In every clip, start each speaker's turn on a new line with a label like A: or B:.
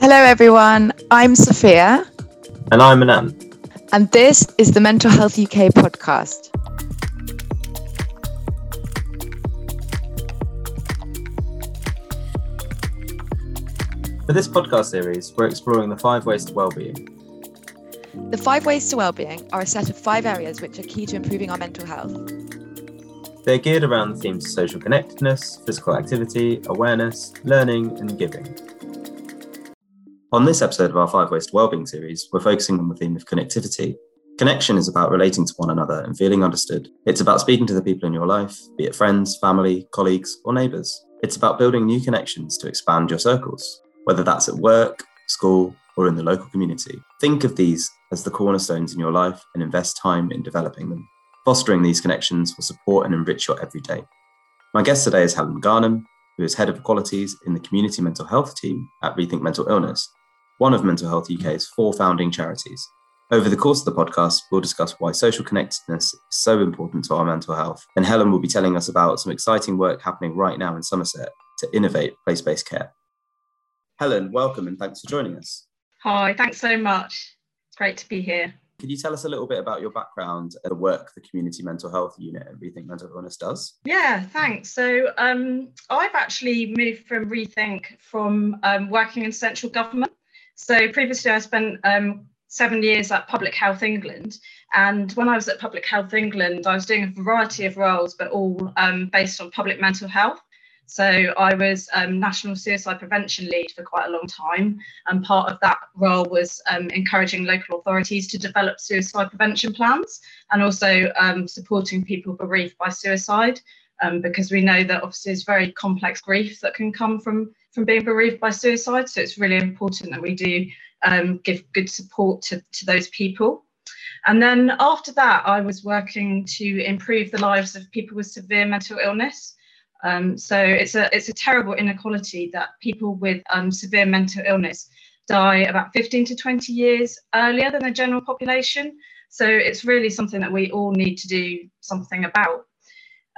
A: Hello, everyone. I'm Sophia.
B: And I'm Anand.
A: And this is the Mental Health UK podcast.
B: For this podcast series, we're exploring the five ways to well-being.
A: The five ways to well-being are a set of five areas which are key to improving our mental health.
B: They're geared around the themes of social connectedness, physical activity, awareness, learning, and giving. On this episode of our Five Ways to Wellbeing series, we're focusing on the theme of connectivity. Connection is about relating to one another and feeling understood. It's about speaking to the people in your life, be it friends, family, colleagues, or neighbours. It's about building new connections to expand your circles, whether that's at work, school, or in the local community. Think of these as the cornerstones in your life and invest time in developing them. Fostering these connections will support and enrich your everyday. My guest today is Helen Garnham, who is Head of Qualities in the Community Mental Health Team at Rethink Mental Illness, one of Mental Health UK's four founding charities. Over the course of the podcast, we'll discuss why social connectedness is so important to our mental health, and Helen will be telling us about some exciting work happening right now in Somerset to innovate place based care. Helen, welcome and thanks for joining us.
C: Hi, thanks so much. It's great to be here.
B: Could you tell us a little bit about your background and the work the Community Mental Health Unit at Rethink Mental Illness does?
C: Yeah, thanks. So um, I've actually moved from Rethink from um, working in central government. So previously I spent um, seven years at Public Health England. And when I was at Public Health England, I was doing a variety of roles, but all um, based on public mental health. So I was um, National Suicide Prevention Lead for quite a long time, and part of that role was um, encouraging local authorities to develop suicide prevention plans and also um, supporting people bereaved by suicide, um, because we know that obviously it's very complex grief that can come from from being bereaved by suicide. So it's really important that we do um, give good support to, to those people. And then after that, I was working to improve the lives of people with severe mental illness. Um, so it's a it's a terrible inequality that people with um, severe mental illness die about 15 to 20 years earlier than the general population. So it's really something that we all need to do something about.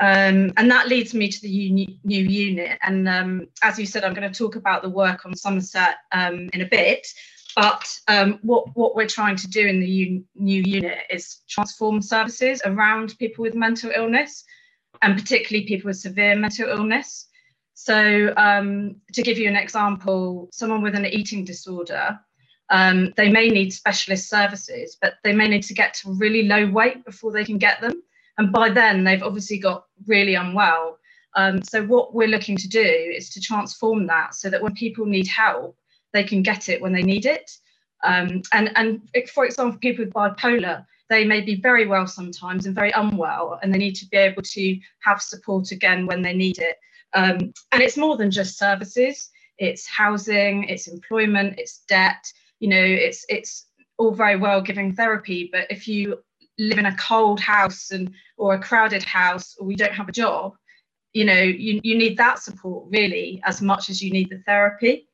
C: Um, and that leads me to the uni- new unit. And um, as you said, I'm going to talk about the work on Somerset um, in a bit. But um, what, what we're trying to do in the un- new unit is transform services around people with mental illness and particularly people with severe mental illness. So, um, to give you an example, someone with an eating disorder, um, they may need specialist services, but they may need to get to really low weight before they can get them. And by then, they've obviously got really unwell. Um, so, what we're looking to do is to transform that so that when people need help, they can get it when they need it. Um, and, and for example, people with bipolar, they may be very well sometimes and very unwell, and they need to be able to have support again when they need it. Um, and it's more than just services; it's housing, it's employment, it's debt. You know, it's it's all very well giving therapy, but if you live in a cold house and or a crowded house, or you don't have a job, you know, you, you need that support really as much as you need the therapy.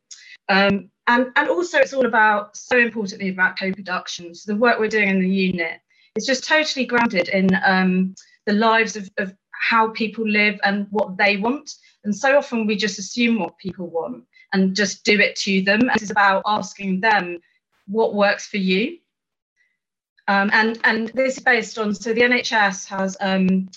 C: Um, and, and also it's all about so importantly about co-production so the work we're doing in the unit is just totally grounded in um, the lives of, of how people live and what they want. And so often we just assume what people want and just do it to them. And it's about asking them what works for you. Um, and, and this is based on, so the NHS has um,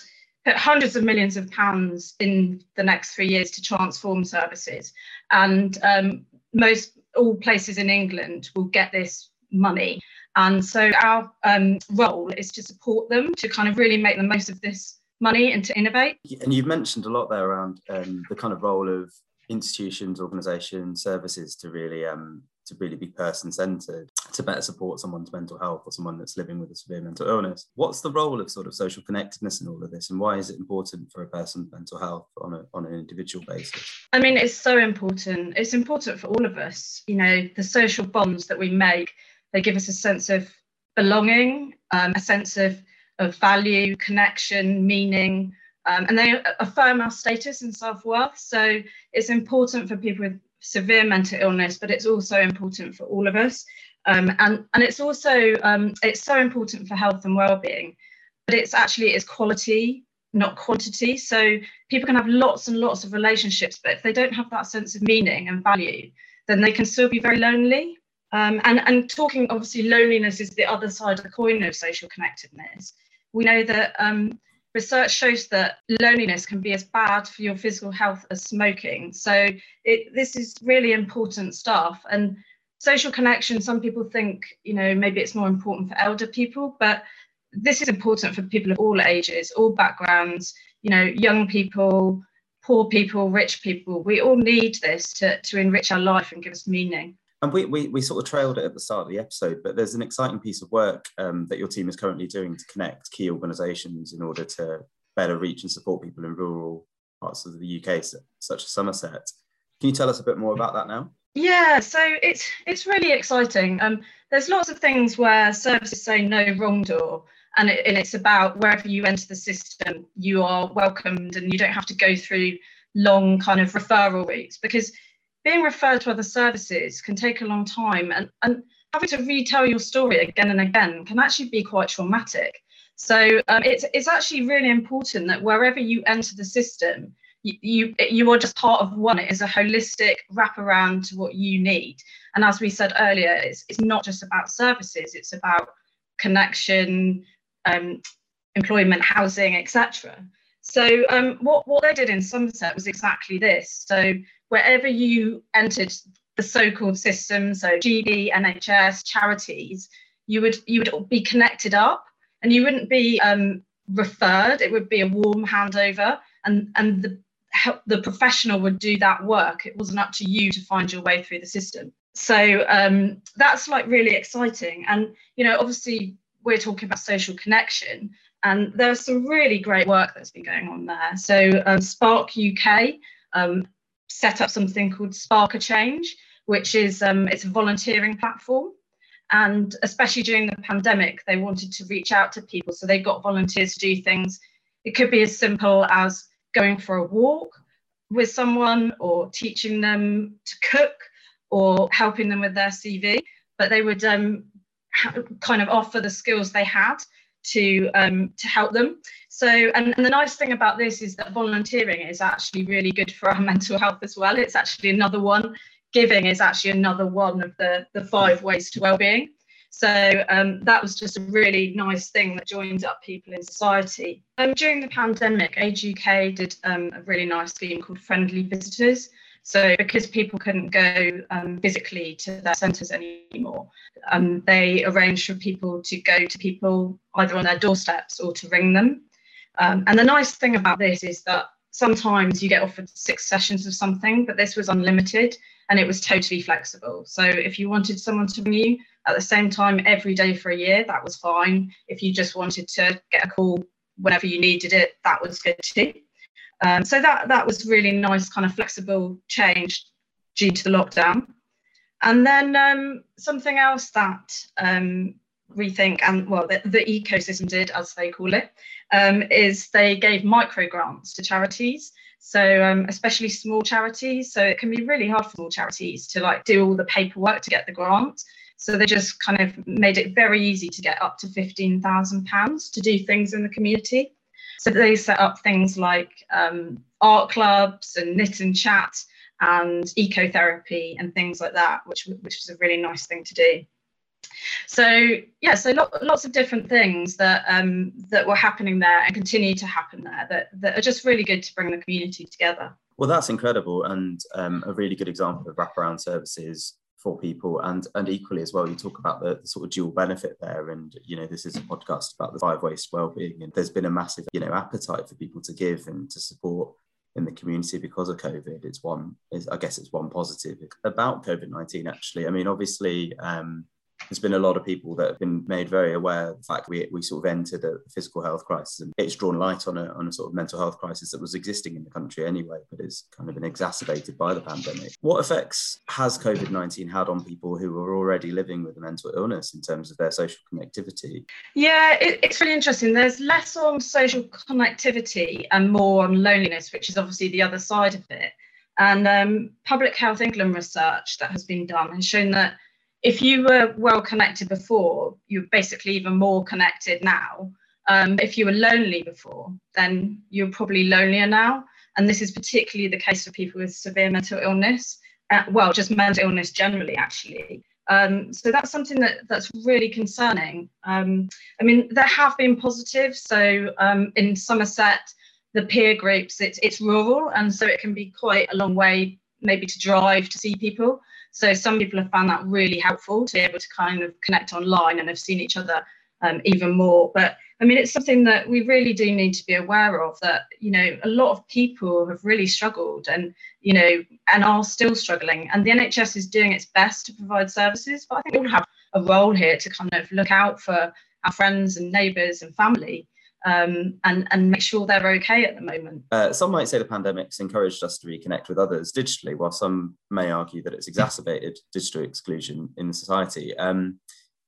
C: put hundreds of millions of pounds in the next three years to transform services. And um, most all places in England will get this money. And so our um, role is to support them to kind of really make the most of this money and to innovate.
B: And you've mentioned a lot there around um, the kind of role of institutions, organisations, services to really um, to really be person centered to better support someone's mental health or someone that's living with a severe mental illness. What's the role of sort of social connectedness in all of this, and why is it important for a person's mental health on a on an individual basis?
C: I mean, it's so important. It's important for all of us. You know, the social bonds that we make they give us a sense of belonging, um, a sense of, of value, connection, meaning, um, and they affirm our status and self worth. So it's important for people with severe mental illness, but it's also important for all of us. Um, and, and it's also um, it's so important for health and well-being, but it's actually it's quality, not quantity. So people can have lots and lots of relationships, but if they don't have that sense of meaning and value, then they can still be very lonely. Um, and, and talking, obviously, loneliness is the other side of the coin of social connectedness. We know that um, research shows that loneliness can be as bad for your physical health as smoking. So it, this is really important stuff. And social connection, some people think, you know, maybe it's more important for elder people, but this is important for people of all ages, all backgrounds, you know, young people, poor people, rich people. We all need this to, to enrich our life and give us meaning.
B: And we, we, we sort of trailed it at the start of the episode, but there's an exciting piece of work um, that your team is currently doing to connect key organisations in order to better reach and support people in rural parts of the UK, such as Somerset. Can you tell us a bit more about that now?
C: Yeah, so it's it's really exciting. Um, there's lots of things where services say no wrong door, and, it, and it's about wherever you enter the system, you are welcomed, and you don't have to go through long kind of referral routes because being referred to other services can take a long time and, and having to retell your story again and again can actually be quite traumatic. So um, it's, it's actually really important that wherever you enter the system, you, you, you are just part of one. It is a holistic wraparound to what you need. And as we said earlier, it's, it's not just about services, it's about connection, um, employment, housing, etc. So um, what, what they did in Somerset was exactly this. So wherever you entered the so-called system, so GP, NHS, charities, you would you would be connected up, and you wouldn't be um, referred. It would be a warm handover, and and the the professional would do that work. It wasn't up to you to find your way through the system. So um, that's like really exciting, and you know, obviously we're talking about social connection, and there's some really great work that's been going on there. So um, Spark UK um, set up something called Spark a Change, which is um, it's a volunteering platform. And especially during the pandemic, they wanted to reach out to people. So they got volunteers to do things. It could be as simple as going for a walk with someone or teaching them to cook or helping them with their CV. But they would um, kind of offer the skills they had to um, to help them. So, and, and the nice thing about this is that volunteering is actually really good for our mental health as well. It's actually another one. Giving is actually another one of the the five ways to well-being. So um, that was just a really nice thing that joined up people in society. Um, during the pandemic, Age UK did um, a really nice scheme called Friendly Visitors. So because people couldn't go um, physically to their centres anymore, um, they arranged for people to go to people either on their doorsteps or to ring them. Um, and the nice thing about this is that sometimes you get offered six sessions of something, but this was unlimited and it was totally flexible. So if you wanted someone to ring you at the same time every day for a year, that was fine. If you just wanted to get a call whenever you needed it, that was good too. Um, so that that was really nice, kind of flexible change due to the lockdown. And then um, something else that um, Rethink and well, the, the, ecosystem did, as they call it, um, is they gave micro grants to charities. So um, especially small charities. So it can be really hard for small charities to like do all the paperwork to get the grant. So they just kind of made it very easy to get up to fifteen thousand pounds to do things in the community. So they set up things like um, art clubs and knit and chat and ecotherapy and things like that, which which was a really nice thing to do. So yeah, so lo- lots of different things that um, that were happening there and continue to happen there that, that are just really good to bring the community together.
B: Well, that's incredible and um, a really good example of wraparound services for people and and equally as well you talk about the, the, sort of dual benefit there and you know this is a podcast about the five ways to well-being and there's been a massive you know appetite for people to give and to support in the community because of covid it's one is i guess it's one positive about covid-19 actually i mean obviously um, there's been a lot of people that have been made very aware of the fact we, we sort of entered a physical health crisis and it's drawn light on a, on a sort of mental health crisis that was existing in the country anyway, but is kind of been exacerbated by the pandemic. What effects has COVID 19 had on people who are already living with a mental illness in terms of their social connectivity?
C: Yeah, it, it's really interesting. There's less on social connectivity and more on loneliness, which is obviously the other side of it. And um, Public Health England research that has been done has shown that if you were well connected before, you're basically even more connected now. Um, if you were lonely before, then you're probably lonelier now. And this is particularly the case for people with severe mental illness. uh, well, just mental illness generally, actually. Um, so that's something that that's really concerning. Um, I mean, there have been positives. So um, in Somerset, the peer groups, it's it's rural, and so it can be quite a long way maybe to drive to see people. So some people have found that really helpful to be able to kind of connect online and have seen each other um, even more. But I mean, it's something that we really do need to be aware of that, you know, a lot of people have really struggled and, you know, and are still struggling. And the NHS is doing its best to provide services, but I think we all have a role here to kind of look out for our friends and neighbours and family. Um, and and make sure they're okay at the moment.
B: Uh, some might say the pandemic's encouraged us to reconnect with others digitally, while some may argue that it's exacerbated digital exclusion in society. Um,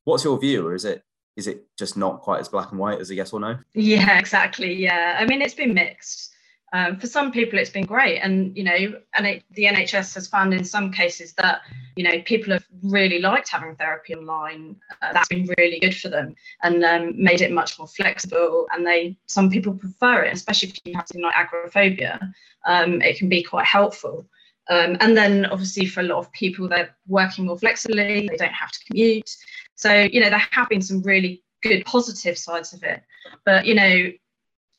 B: what's your view, or is it is it just not quite as black and white as a yes or no?
C: Yeah, exactly. Yeah, I mean, it's been mixed. Um, for some people, it's been great, and you know, and it, the NHS has found in some cases that you know people have really liked having therapy online. Uh, that's been really good for them, and um, made it much more flexible. And they, some people prefer it, especially if you have something like agoraphobia. Um, it can be quite helpful. Um, and then obviously for a lot of people, they're working more flexibly. They don't have to commute. So, you know, there have been some really good positive sides of it. But, you know,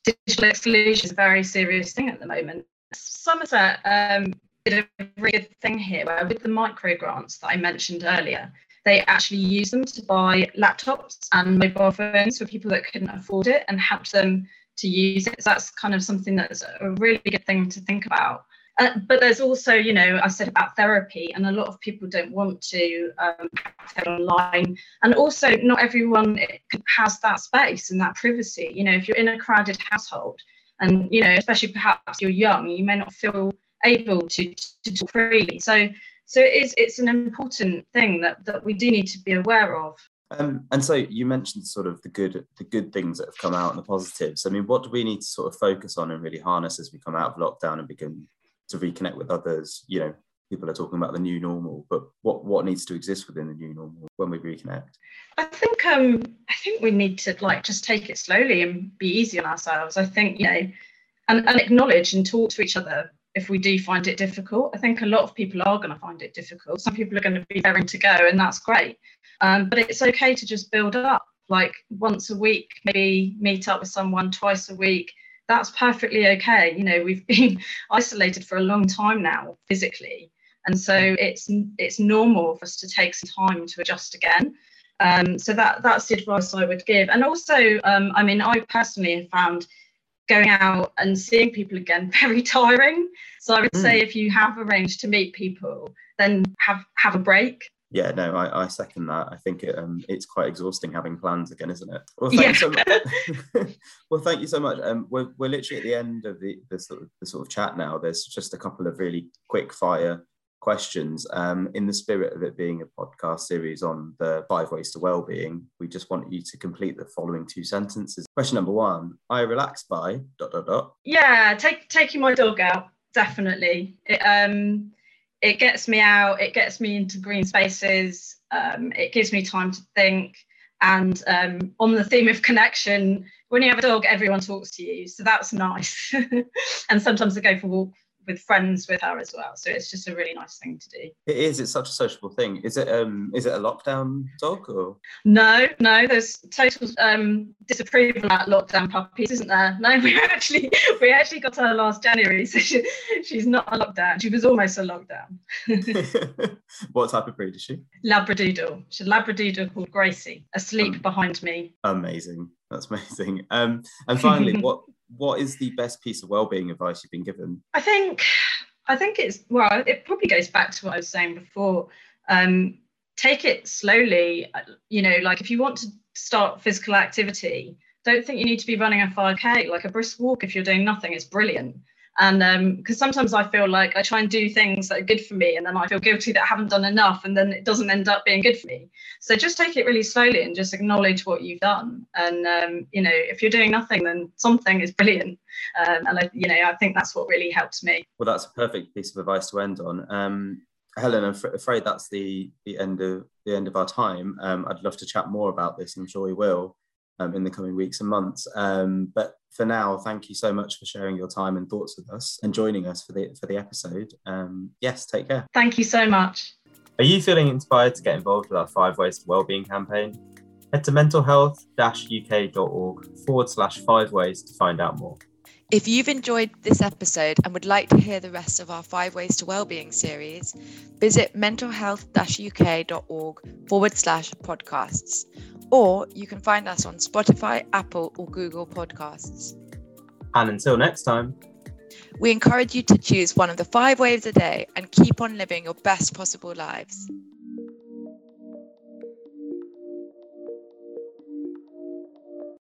C: digital exclusion is a very serious thing at the moment. Somerset um, did a really good thing here where with the micro grants that I mentioned earlier, they actually use them to buy laptops and mobile phones for people that couldn't afford it and help them to use it. So that's kind of something that's a really good thing to think about. Uh, but there's also, you know, I said about therapy, and a lot of people don't want to um, online. And also, not everyone has that space and that privacy. You know, if you're in a crowded household, and you know, especially perhaps you're young, you may not feel able to, to talk freely. So, so it is. It's an important thing that that we do need to be aware of.
B: Um, and so you mentioned sort of the good the good things that have come out and the positives. I mean, what do we need to sort of focus on and really harness as we come out of lockdown and begin to reconnect with others. You know, people are talking about the new normal, but what what needs to exist within the new normal when we reconnect?
C: I think um I think we need to like just take it slowly and be easy on ourselves. I think you know, and, and acknowledge and talk to each other if we do find it difficult. I think a lot of people are going to find it difficult. Some people are going to be daring to go, and that's great. Um, but it's okay to just build up, like once a week, maybe meet up with someone twice a week, that's perfectly okay. You know, we've been isolated for a long time now physically, and so it's it's normal for us to take some time to adjust again. Um, so that that's the advice I would give. And also, um, I mean, I personally have found going out and seeing people again very tiring. So I would mm. say if you have arranged to meet people, then have have a break
B: yeah, no, I, I second that. I think it, um, it's quite exhausting having plans again, isn't it? Well, thank yeah. you so much. well, thank you so much. Um, we're, we're literally at the end of the, the, sort of, the sort of chat now. There's just a couple of really quick fire questions. Um, in the spirit of it being a podcast series on the five ways to well-being, we just want you to complete the following two sentences. Question number one: I relax by dot dot dot.
C: Yeah, take taking my dog out definitely. It, um, it gets me out, it gets me into green spaces, um, it gives me time to think. And um, on the theme of connection, when you have a dog, everyone talks to you. So that's nice. and sometimes I go for walk with friends with her as well. So it's just a really nice thing to do.
B: It is. It's such a sociable thing. Is it? Um, is it a lockdown dog or?
C: No, no. There's total um, disapproval about lockdown puppies, isn't there? No, we actually we actually got her last January, so she, she's not a lockdown. She was almost a lockdown.
B: what type of breed is she?
C: Labradoodle. She's a Labradoodle called Gracie, asleep um, behind me.
B: Amazing. That's amazing. Um, and finally, what what is the best piece of well-being advice you've been given?
C: I think I think it's well, it probably goes back to what I was saying before. Um, take it slowly. You know, like if you want to start physical activity, don't think you need to be running a 5k. Like a brisk walk if you're doing nothing is brilliant and because um, sometimes I feel like I try and do things that are good for me, and then I feel guilty that I haven't done enough, and then it doesn't end up being good for me. So just take it really slowly and just acknowledge what you've done. And um, you know, if you're doing nothing, then something is brilliant. Um, and I, you know, I think that's what really helps me.
B: Well, that's a perfect piece of advice to end on. Um, Helen, I'm afraid that's the the end of the end of our time. Um, I'd love to chat more about this, and I'm sure we will um, in the coming weeks and months. Um, but for now, thank you so much for sharing your time and thoughts with us and joining us for the for the episode. Um, yes, take care.
C: Thank you so much.
B: Are you feeling inspired to get involved with our Five Ways to Wellbeing campaign? Head to mentalhealth-uk.org forward slash five ways to find out more.
A: If you've enjoyed this episode and would like to hear the rest of our Five Ways to Wellbeing series, visit mentalhealth-uk.org forward slash podcasts, or you can find us on Spotify, Apple, or Google Podcasts.
B: And until next time,
A: we encourage you to choose one of the five ways a day and keep on living your best possible lives.